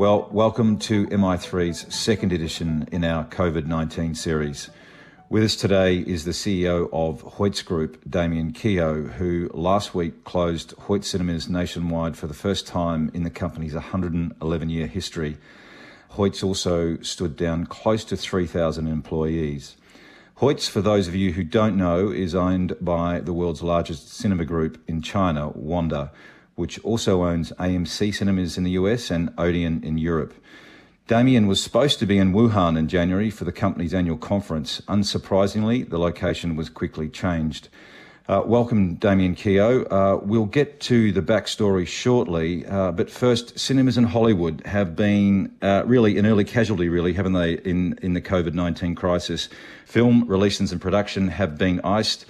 Well, welcome to MI3's second edition in our COVID 19 series. With us today is the CEO of Hoyts Group, Damian Keogh, who last week closed Hoyts Cinemas nationwide for the first time in the company's 111 year history. Hoyts also stood down close to 3,000 employees. Hoyts, for those of you who don't know, is owned by the world's largest cinema group in China, Wanda, which also owns AMC Cinemas in the US and Odeon in Europe. Damian was supposed to be in Wuhan in January for the company's annual conference. Unsurprisingly, the location was quickly changed. Uh, welcome, Damian Keogh. Uh, we'll get to the backstory shortly, uh, but first, cinemas in Hollywood have been uh, really an early casualty, really, haven't they, in, in the COVID 19 crisis? Film releases and production have been iced,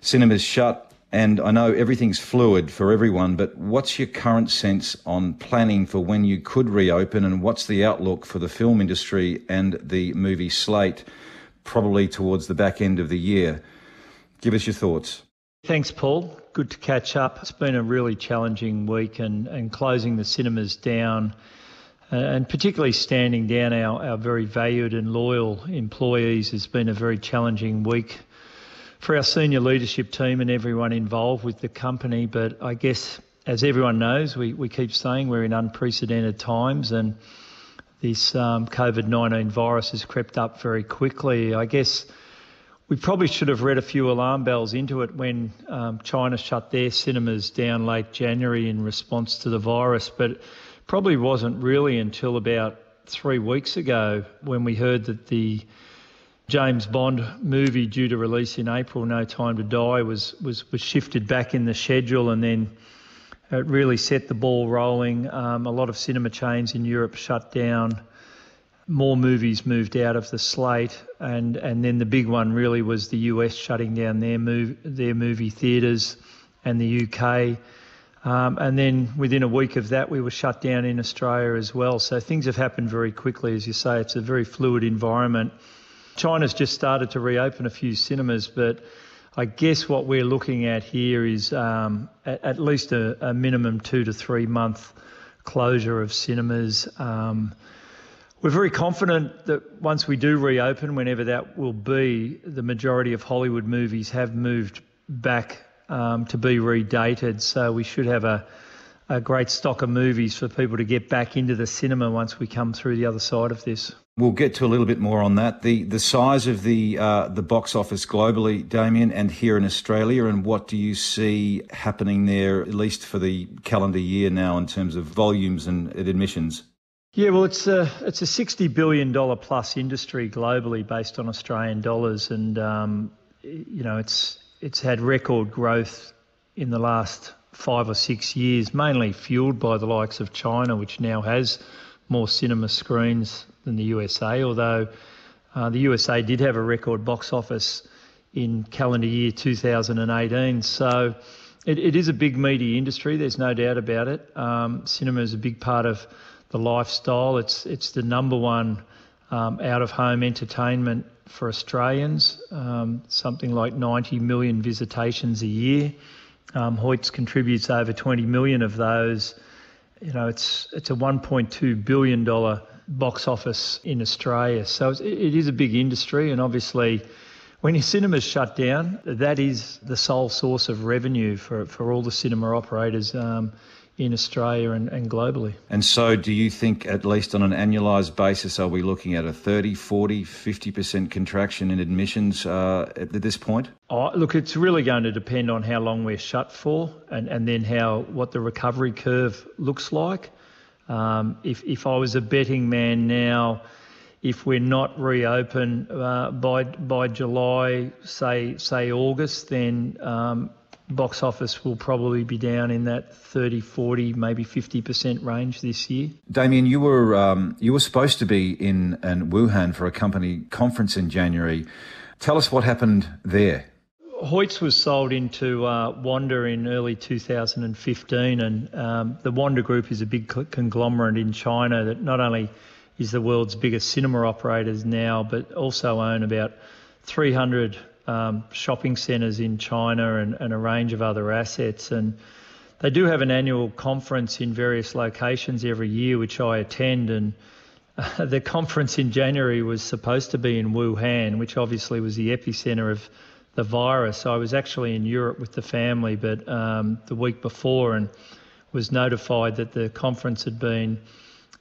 cinemas shut, and I know everything's fluid for everyone, but what's your current sense on planning for when you could reopen and what's the outlook for the film industry and the movie slate probably towards the back end of the year? Give us your thoughts. Thanks, Paul. Good to catch up. It's been a really challenging week and, and closing the cinemas down uh, and particularly standing down our, our very valued and loyal employees has been a very challenging week for our senior leadership team and everyone involved with the company. But I guess, as everyone knows, we, we keep saying we're in unprecedented times and this um, COVID 19 virus has crept up very quickly. I guess we probably should have read a few alarm bells into it when um, China shut their cinemas down late January in response to the virus, but probably wasn't really until about three weeks ago when we heard that the James Bond movie due to release in April, No Time to Die, was was was shifted back in the schedule, and then it really set the ball rolling. Um, a lot of cinema chains in Europe shut down. More movies moved out of the slate, and, and then the big one really was the US shutting down their move their movie theatres, and the UK. Um, and then within a week of that, we were shut down in Australia as well. So things have happened very quickly, as you say. It's a very fluid environment. China's just started to reopen a few cinemas, but I guess what we're looking at here is um, at, at, least a, a, minimum two to three month closure of cinemas. Um, we're very confident that once we do reopen, whenever that will be, the majority of Hollywood movies have moved back um, to be redated. So we should have a, a great stock of movies for people to get back into the cinema once we come through the other side of this. We'll get to a little bit more on that. The the size of the uh, the box office globally, Damian, and here in Australia, and what do you see happening there, at least for the calendar year now, in terms of volumes and admissions? Yeah, well, it's a it's a sixty billion dollar plus industry globally, based on Australian dollars, and um, you know it's it's had record growth in the last five or six years, mainly fueled by the likes of China, which now has more cinema screens than the USA, although uh, the USA did have a record box office in calendar year 2018. So it, it is a big media industry, there's no doubt about it. Um, cinema is a big part of the lifestyle. It's, it's the number one um, out of home entertainment for Australians, um, something like 90 million visitations a year. Um, Hoyts contributes over 20 million of those. You know, it's it's a 1.2 billion dollar box office in Australia. So it is a big industry, and obviously, when your cinemas shut down, that is the sole source of revenue for, for all the cinema operators um, in Australia and, and globally. And so, do you think, at least on an annualised basis, are we looking at a 30, 40, 50% contraction in admissions uh, at this point? Oh, look, it's really going to depend on how long we're shut for and, and then how what the recovery curve looks like. Um, if, if I was a betting man now, if we're not reopen uh, by by July, say say August, then um, box office will probably be down in that 30, 40, maybe 50% range this year. Damian, you were um, you were supposed to be in, in Wuhan for a company conference in January. Tell us what happened there. Hoyts was sold into uh, Wanda in early 2015, and um, the Wanda Group is a big conglomerate in China that not only is the world's biggest cinema operators now, but also own about 300 um, shopping centres in China and, and, a range of other assets. And they do have an annual conference in various locations every year, which I attend. And uh, the conference in January was supposed to be in Wuhan, which obviously was the epicentre of the virus. I was actually in Europe with the family, but um, the week before, and was notified that the conference had been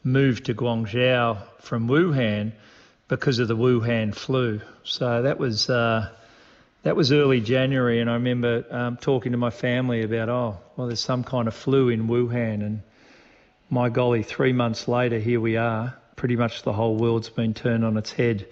moved to Guangzhou from Wuhan because of the Wuhan flu. So that was uh, that was early January, and I remember um, talking to my family about, oh, well, there's some kind of flu in Wuhan, and my golly, three months later, here we are. Pretty much the whole world's been turned on its head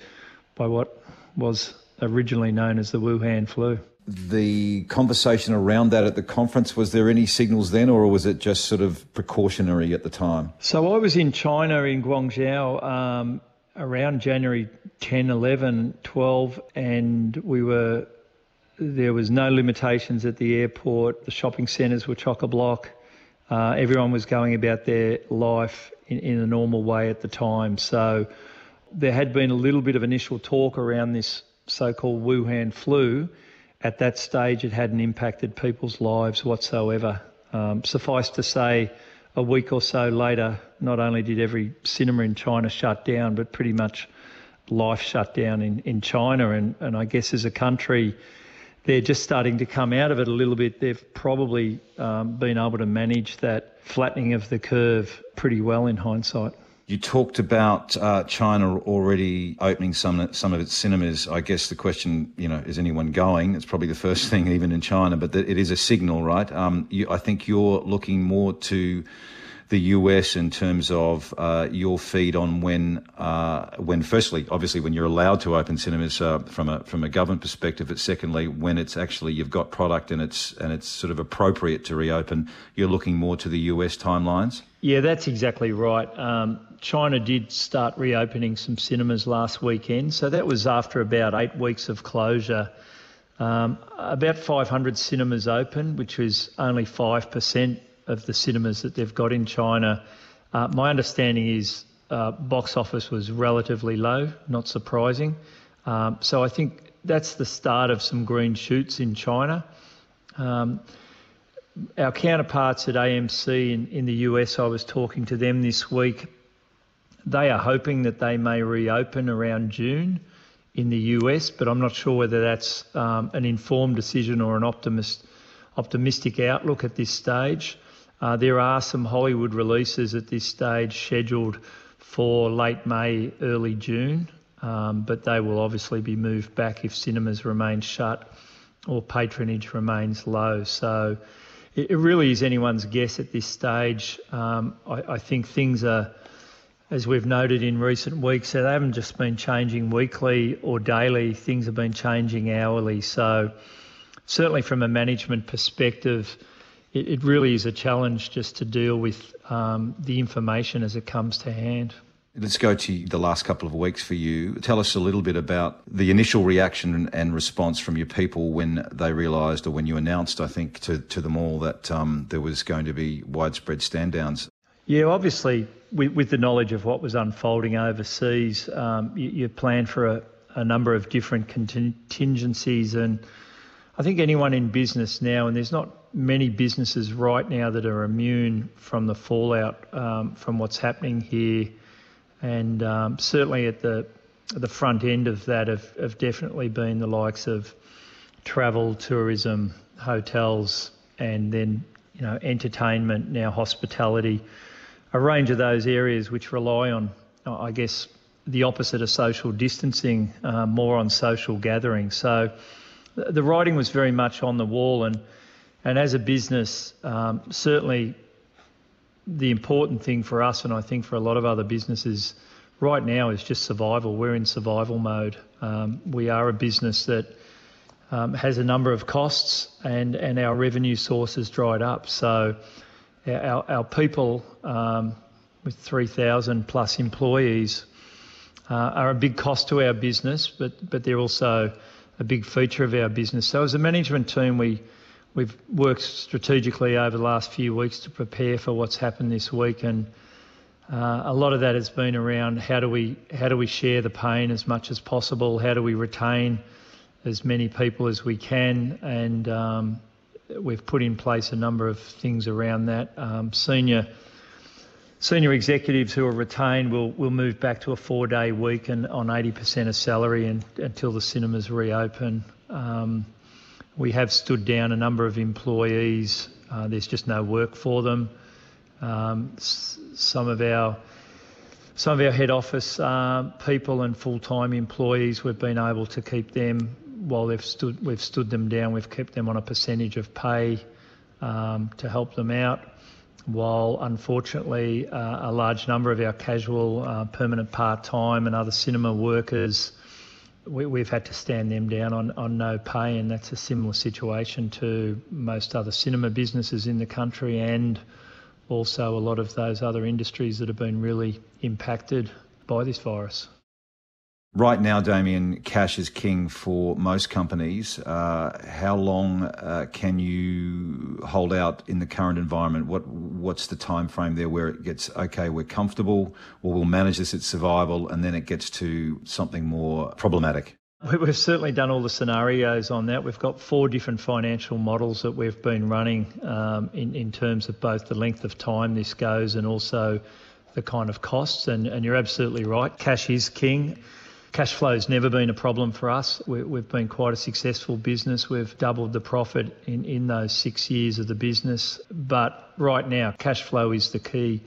by what was originally known as the Wuhan flu. The conversation around that at the conference, was there any signals then, or was it just sort of precautionary at the time? So I was in China, in Guangzhou, um, around January 10, 11, 12, and we were there was no limitations at the airport. The shopping centres were chock a block. Uh, everyone was going about their life in, in a normal way at the time. So there had been a little bit of initial talk around this so-called Wuhan flu. At that stage, it hadn't impacted people's lives whatsoever. Um, suffice to say, a week or so later, not only did every cinema in China shut down, but pretty much life shut down in, in China. And, and I guess as a country, they're just starting to come out of it a little bit. They've probably um, been able to manage that flattening of the curve pretty well in hindsight. You talked about uh, China already opening some some of its cinemas. I guess the question, you know, is anyone going? It's probably the first thing, even in China, but it is a signal, right? Um, you, I think you're looking more to the US in terms of uh, your feed on when, uh, when firstly, obviously, when you're allowed to open cinemas uh, from a from a government perspective, but secondly, when it's actually you've got product and it's and it's sort of appropriate to reopen, you're looking more to the US timelines. Yeah, that's exactly right. Um, China did start reopening some cinemas last weekend, so that was after about eight weeks of closure. Um, about 500 cinemas open, which was only 5% of the cinemas that they've got in China. Uh, my understanding is uh, box office was relatively low, not surprising. Um, so I think that's the start of some green shoots in China. Um, our counterparts at AMC in, in the US, I was talking to them this week. They are hoping that they may reopen around June in the US, but I'm not sure whether that's um, an informed decision or an optimist, optimistic outlook at this stage. Uh, there are some Hollywood releases at this stage scheduled for late May, early June, um, but they will obviously be moved back if cinemas remain shut or patronage remains low. So it, it really is anyone's guess at this stage. Um, I, I, think things are, as we've noted in recent weeks, they haven't just been changing weekly or daily, things have been changing hourly. So certainly from a management perspective, it, it really is a challenge just to deal with um, the information as it comes to hand. Let's go to the last couple of weeks for you. Tell us a little bit about the initial reaction and response from your people when they realised, or when you announced, I think, to, to them all that um, there was going to be widespread stand downs. Yeah, obviously, with, with, the knowledge of what was unfolding overseas, um, you, you plan for a, a, number of different contingencies. And I think anyone in business now, and there's not many businesses right now that are immune from the fallout um, from what's happening here, and um, certainly at the the front end of that have, have definitely been the likes of travel, tourism, hotels, and then you know entertainment, now hospitality, a range of those areas which rely on, I guess, the opposite of social distancing, uh, more on social gathering. So the writing was very much on the wall, and and as a business, um, certainly the important thing for us, and I think for a lot of other businesses right now, is just survival. We're in survival mode. Um, we are a business that um, has a number of costs, and, and our revenue sources dried up. So our, our people um, with 3,000 plus employees uh, are a big cost to our business, but, but they're also a big feature of our business. So as a management team, we, we've worked strategically over the last few weeks to prepare for what's happened this week and uh, a lot of that has been around how do we how do we share the pain as much as possible? How do we retain as many people as we can? And um, we've put in place a number of things around that. Um, senior senior executives who are retained will will move back to a four day week and on 80% of salary and, until the cinemas reopen. Um, we have stood down a number of employees. Uh, there's just no work for them. Um, some of our some of our head office uh, people and full-time employees, we've been able to keep them while. We've stood them down. We've kept them on a percentage of pay um, to help them out. While unfortunately, uh, a large number of our casual, permanent part-time and other cinema workers, we, have had to stand them down on, on no pay, and that's a similar situation to most other cinema businesses in the country and also a lot of those other industries that have been really impacted by this virus. Right now, Damian, cash is king for most companies. Uh, how long uh, can you hold out in the current environment? What what's the time frame there where it gets okay? We're comfortable, or we'll manage this at survival, and then it gets to something more problematic. We've certainly done all the scenarios on that. We've got four different financial models that we've been running um, in, in terms of both the length of time this goes and also the kind of costs. And, and you're absolutely right, cash is king. Cash flow has never been a problem for us. We, have been quite a successful business. We've doubled the profit in, in those six years of the business. But right now, cash flow is the key.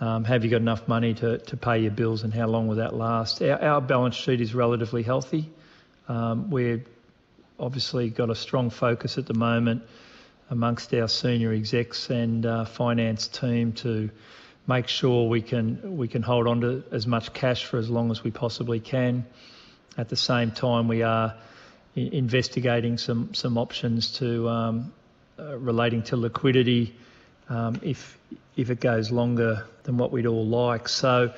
Um, have you got enough money to, to pay your bills and how long will that last? Our, our balance sheet is relatively healthy. Um, we've obviously got a strong focus at the moment amongst our senior execs and uh, finance team to make sure we can we can hold on to as much cash for as long as we possibly can. At the same time, we are investigating some some options to um, uh, relating to liquidity um, if if it goes longer than what we'd all like. So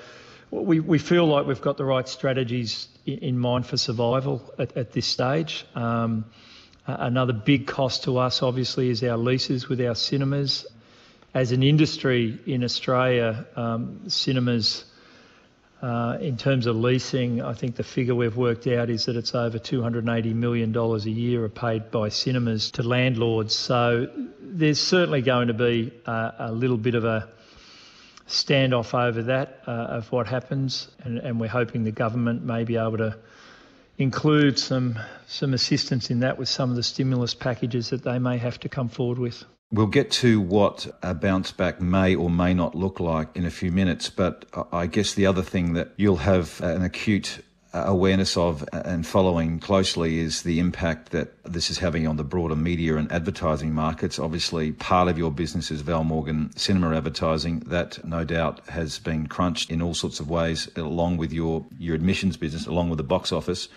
we, we feel like we've got the right strategies in mind for survival at, at this stage. Um, another big cost to us, obviously, is our leases with our cinemas. As an industry in Australia, um, cinemas, uh, in terms of leasing, I think the figure we've worked out is that it's over $280 million a year are paid by cinemas to landlords. So there's certainly going to be a, a little bit of a standoff over that uh, of what happens, and, and, we're hoping the government may be able to include some some assistance in that with some of the stimulus packages that they may have to come forward with. We'll get to what a bounce back may or may not look like in a few minutes, but I guess the other thing that you'll have an acute awareness of and following closely is the impact that this is having on the broader media and advertising markets. Obviously, part of your business is Val Morgan cinema advertising. That no doubt has been crunched in all sorts of ways, along with your, your admissions business, along with the box office.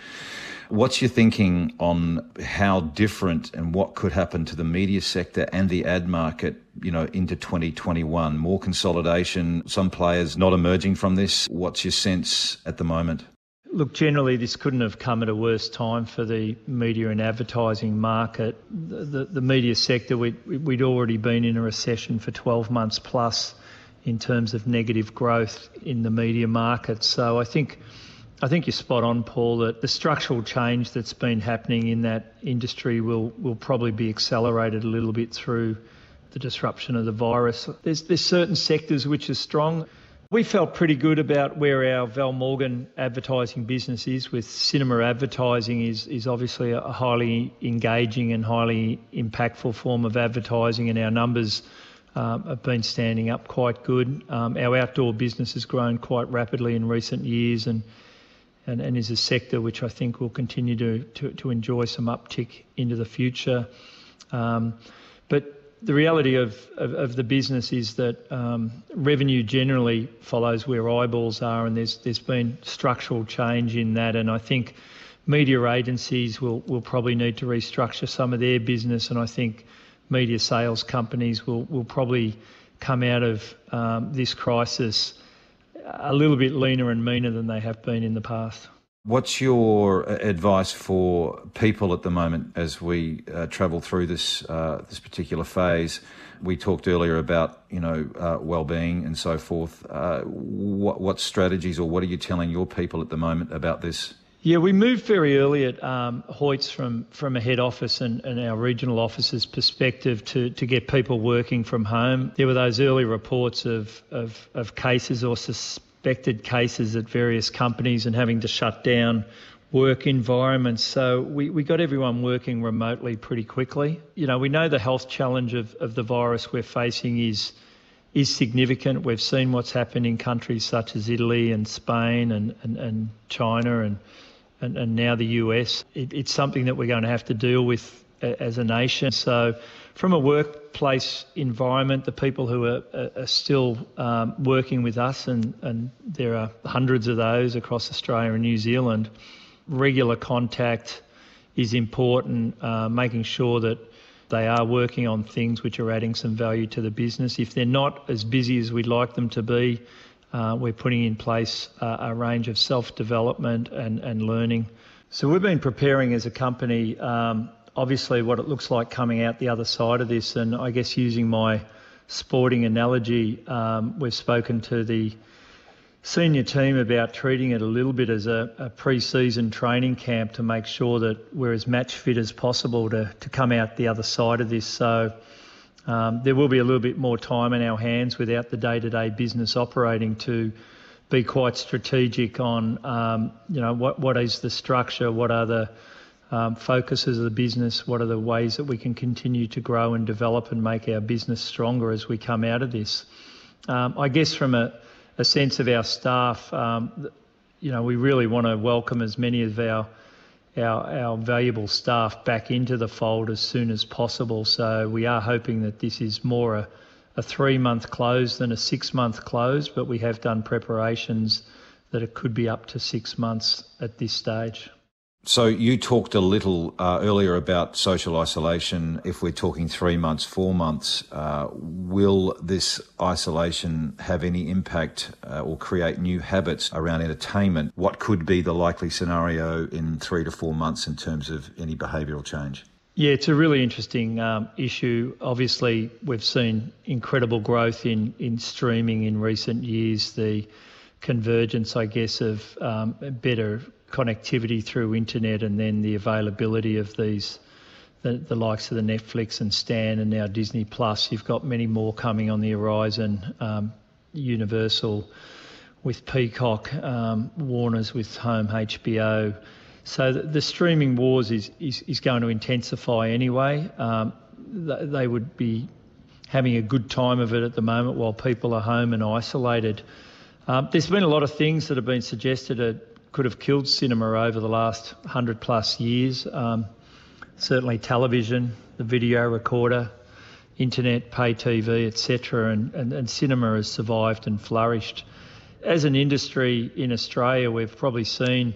What's your thinking on how different and what could happen to the media sector and the ad market, you know, into 2021? More consolidation, some players not emerging from this. What's your sense at the moment? Look, generally, this couldn't have come at a worse time for the media and advertising market. The, the, the media sector, we'd, we'd already been in a recession for 12 months plus in terms of negative growth in the media market. So I think, I think you're spot on, Paul, that the structural change that's been happening in that industry will, will probably be accelerated a little bit through the disruption of the virus. There's, there's certain sectors which are strong. We felt pretty good about where our Val Morgan advertising business is with cinema advertising is, is obviously a highly engaging and highly impactful form of advertising and our numbers um, have been standing up quite good. Um, our outdoor business has grown quite rapidly in recent years and, and, is a sector which I think will continue to, enjoy some uptick into the future. Um, but the reality of, the business is that um, revenue generally follows where eyeballs are, and there's there's been structural change in that, and I think media agencies will, probably need to restructure some of their business, and I think media sales companies will, will probably come out of um, this crisis a little bit leaner and meaner than they have been in the past. What's your advice for people at the moment as we uh, travel through this uh, this particular phase? We talked earlier about you know uh, well-being and so forth. Uh, what, what strategies or what are you telling your people at the moment about this? Yeah, we moved very early at um, Hoyts from, from a head office and, and our regional office's perspective to, to get people working from home. There were those early reports of, of, of cases or suspected cases at various companies and having to shut down work environments. So we, we got everyone working remotely pretty quickly. You know, we know the health challenge of, of the virus we're facing is is significant. We've seen what's happened in countries such as Italy and Spain and, and, and China and and, and now the US. It, it's something that we're going to have to deal with as a nation. So, from a workplace environment, the people who are, are still um, working with us, and, and there are hundreds of those across Australia and New Zealand, regular contact is important, uh, making sure that they are working on things which are adding some value to the business. If they're not as busy as we'd like them to be, uh, we're putting in place uh, a range of self-development and, and learning. So we've been preparing as a company, um, obviously what it looks like coming out the other side of this, and I guess using my sporting analogy, um, we've spoken to the senior team about treating it a little bit as a, a pre-season training camp to make sure that we're as match fit as possible to, to come out the other side of this. So um, there will be a little bit more time in our hands without the day-to-day business operating to be quite strategic on, um, you know, what what is the structure, what are the um, focuses of the business, what are the ways that we can continue to grow and develop and make our business stronger as we come out of this. Um, I guess from a, a, sense of our staff, um, you know, we really want to welcome as many of our our, our valuable staff back into the fold as soon as possible. So we are hoping that this is more a, a three month close than a six month close, but we have done preparations that it could be up to six months at this stage. So you talked a little uh, earlier about social isolation. If we're talking three months, four months, uh, will this isolation have any impact uh, or create new habits around entertainment? What could be the likely scenario in three to four months in terms of any behavioural change? Yeah, it's a really interesting um, issue. Obviously, we've seen incredible growth in, in streaming in recent years. The convergence, I guess, of um, better connectivity through internet and then the availability of these the, the likes of the Netflix and Stan and now Disney Plus. You've got many more coming on the horizon. Um, Universal with Peacock, um, Warner's with Home HBO. So the, the streaming wars is, is, is, going to intensify anyway. Um, th- they would be having a good time of it at the moment while people are home and isolated. Um, there's been a lot of things that have been suggested could have killed cinema over the last 100 plus years. Um, certainly television, the video recorder, internet, pay TV, etc., and, and, and cinema has survived and flourished. As an industry in Australia, we've probably seen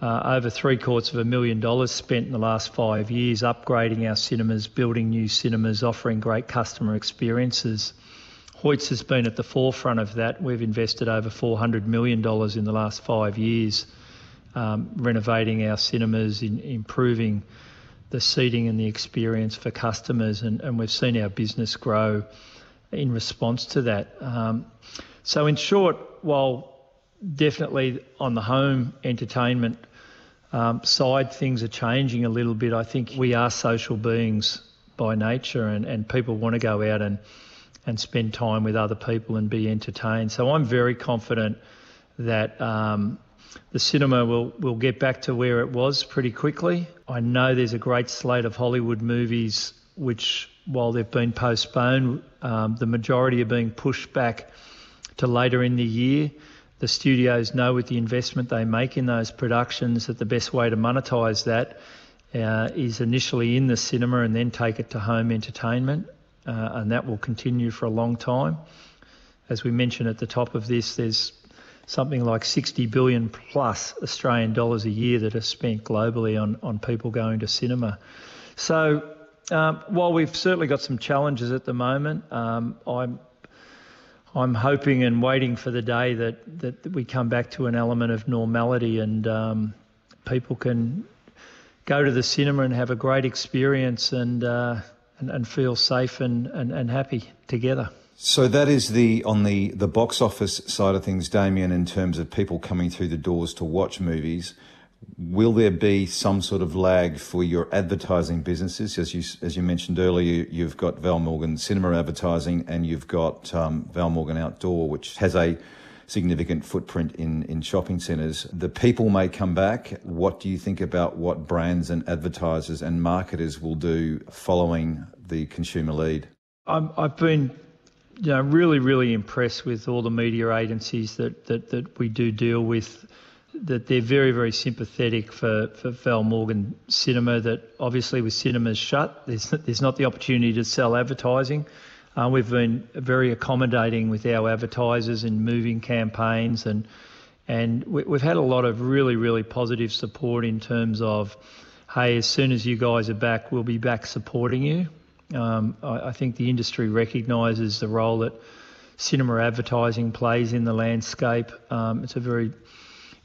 uh, over three quarters of a million dollars spent in the last five years upgrading our cinemas, building new cinemas, offering great customer experiences. Hoyts has been at the forefront of that. We've invested over $400 million in the last five years, um, renovating our cinemas, in, improving the seating and the experience for customers, and, and we've seen our business grow in response to that. Um, so, in short, while definitely on the home entertainment um, side, things are changing a little bit. I think we are social beings by nature, and, and people want to go out and and spend time with other people and be entertained. So I'm very confident that um, the cinema will, will get back to where it was pretty quickly. I know there's a great slate of Hollywood movies which, while they've been postponed, um, the majority are being pushed back to later in the year. The studios know with the investment they make in those productions that the best way to monetize that uh, is initially in the cinema and then take it to home entertainment uh, and that will continue for a long time. As we mentioned at the top of this, there's something like 60 billion plus Australian dollars a year that are spent globally on, on people going to cinema. So um, while we've certainly got some challenges at the moment, um, I'm I'm hoping and waiting for the day that, that we come back to an element of normality and um, people can go to the cinema and have a great experience and uh, and, and, feel safe and, and, and happy together. So that is the on the the box office side of things, Damian. In terms of people coming through the doors to watch movies, will there be some sort of lag for your advertising businesses? As you as you mentioned earlier, you've got Val Morgan Cinema Advertising, and you've got um, Val Morgan Outdoor, which has a significant footprint in, in shopping centres. The people may come back. What do you think about what brands and advertisers and marketers will do following the consumer lead? i have been you know, really, really impressed with all the media agencies that, that, that we do deal with. That they're very, very sympathetic for, for Val Morgan Cinema. That obviously, with cinemas shut, there's, there's not the opportunity to sell advertising. Uh, we've been very accommodating with our advertisers in moving campaigns, and and we, have had a lot of really, really positive support in terms of, hey, as soon as you guys are back, we'll be back supporting you. Um, I, I, think the industry recognises the role that cinema advertising plays in the landscape. Um, it's a very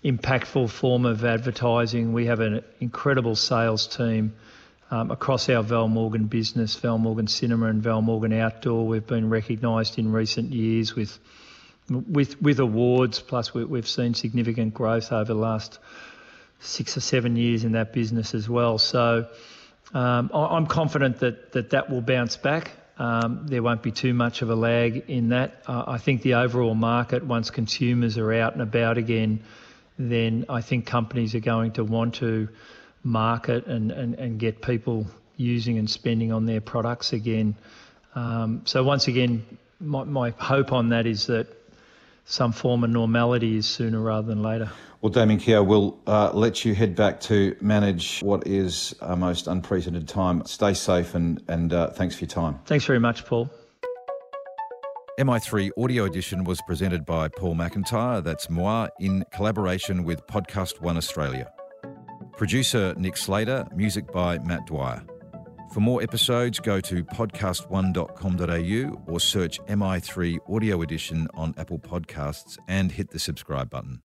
impactful form of advertising. We have an incredible sales team across our Val Morgan business, Val Morgan Cinema and Val Morgan Outdoor. We've been recognised in recent years with with with awards. Plus, we, we've seen significant growth over the last six or seven years in that business as well. So. Um, I'm confident that, that will bounce back. Um, there won't be too much of a lag in that. I think the overall market, once consumers are out and about again, then I think companies are going to want to market and, and, and get people using and spending on their products again. Um, so once again, my, my hope on that is that some form of normality is sooner rather than later. Well, Damian Keogh, we'll uh, let you head back to manage what is a most unprecedented time. Stay safe and, and uh, thanks for your time. Thanks very much, Paul. MI3 Audio Edition was presented by Paul McIntyre, that's moi, in collaboration with Podcast One Australia. Producer Nick Slater, music by Matt Dwyer. For more episodes, go to podcast1.com.au or search MI3 Audio Edition on Apple Podcasts and hit the subscribe button.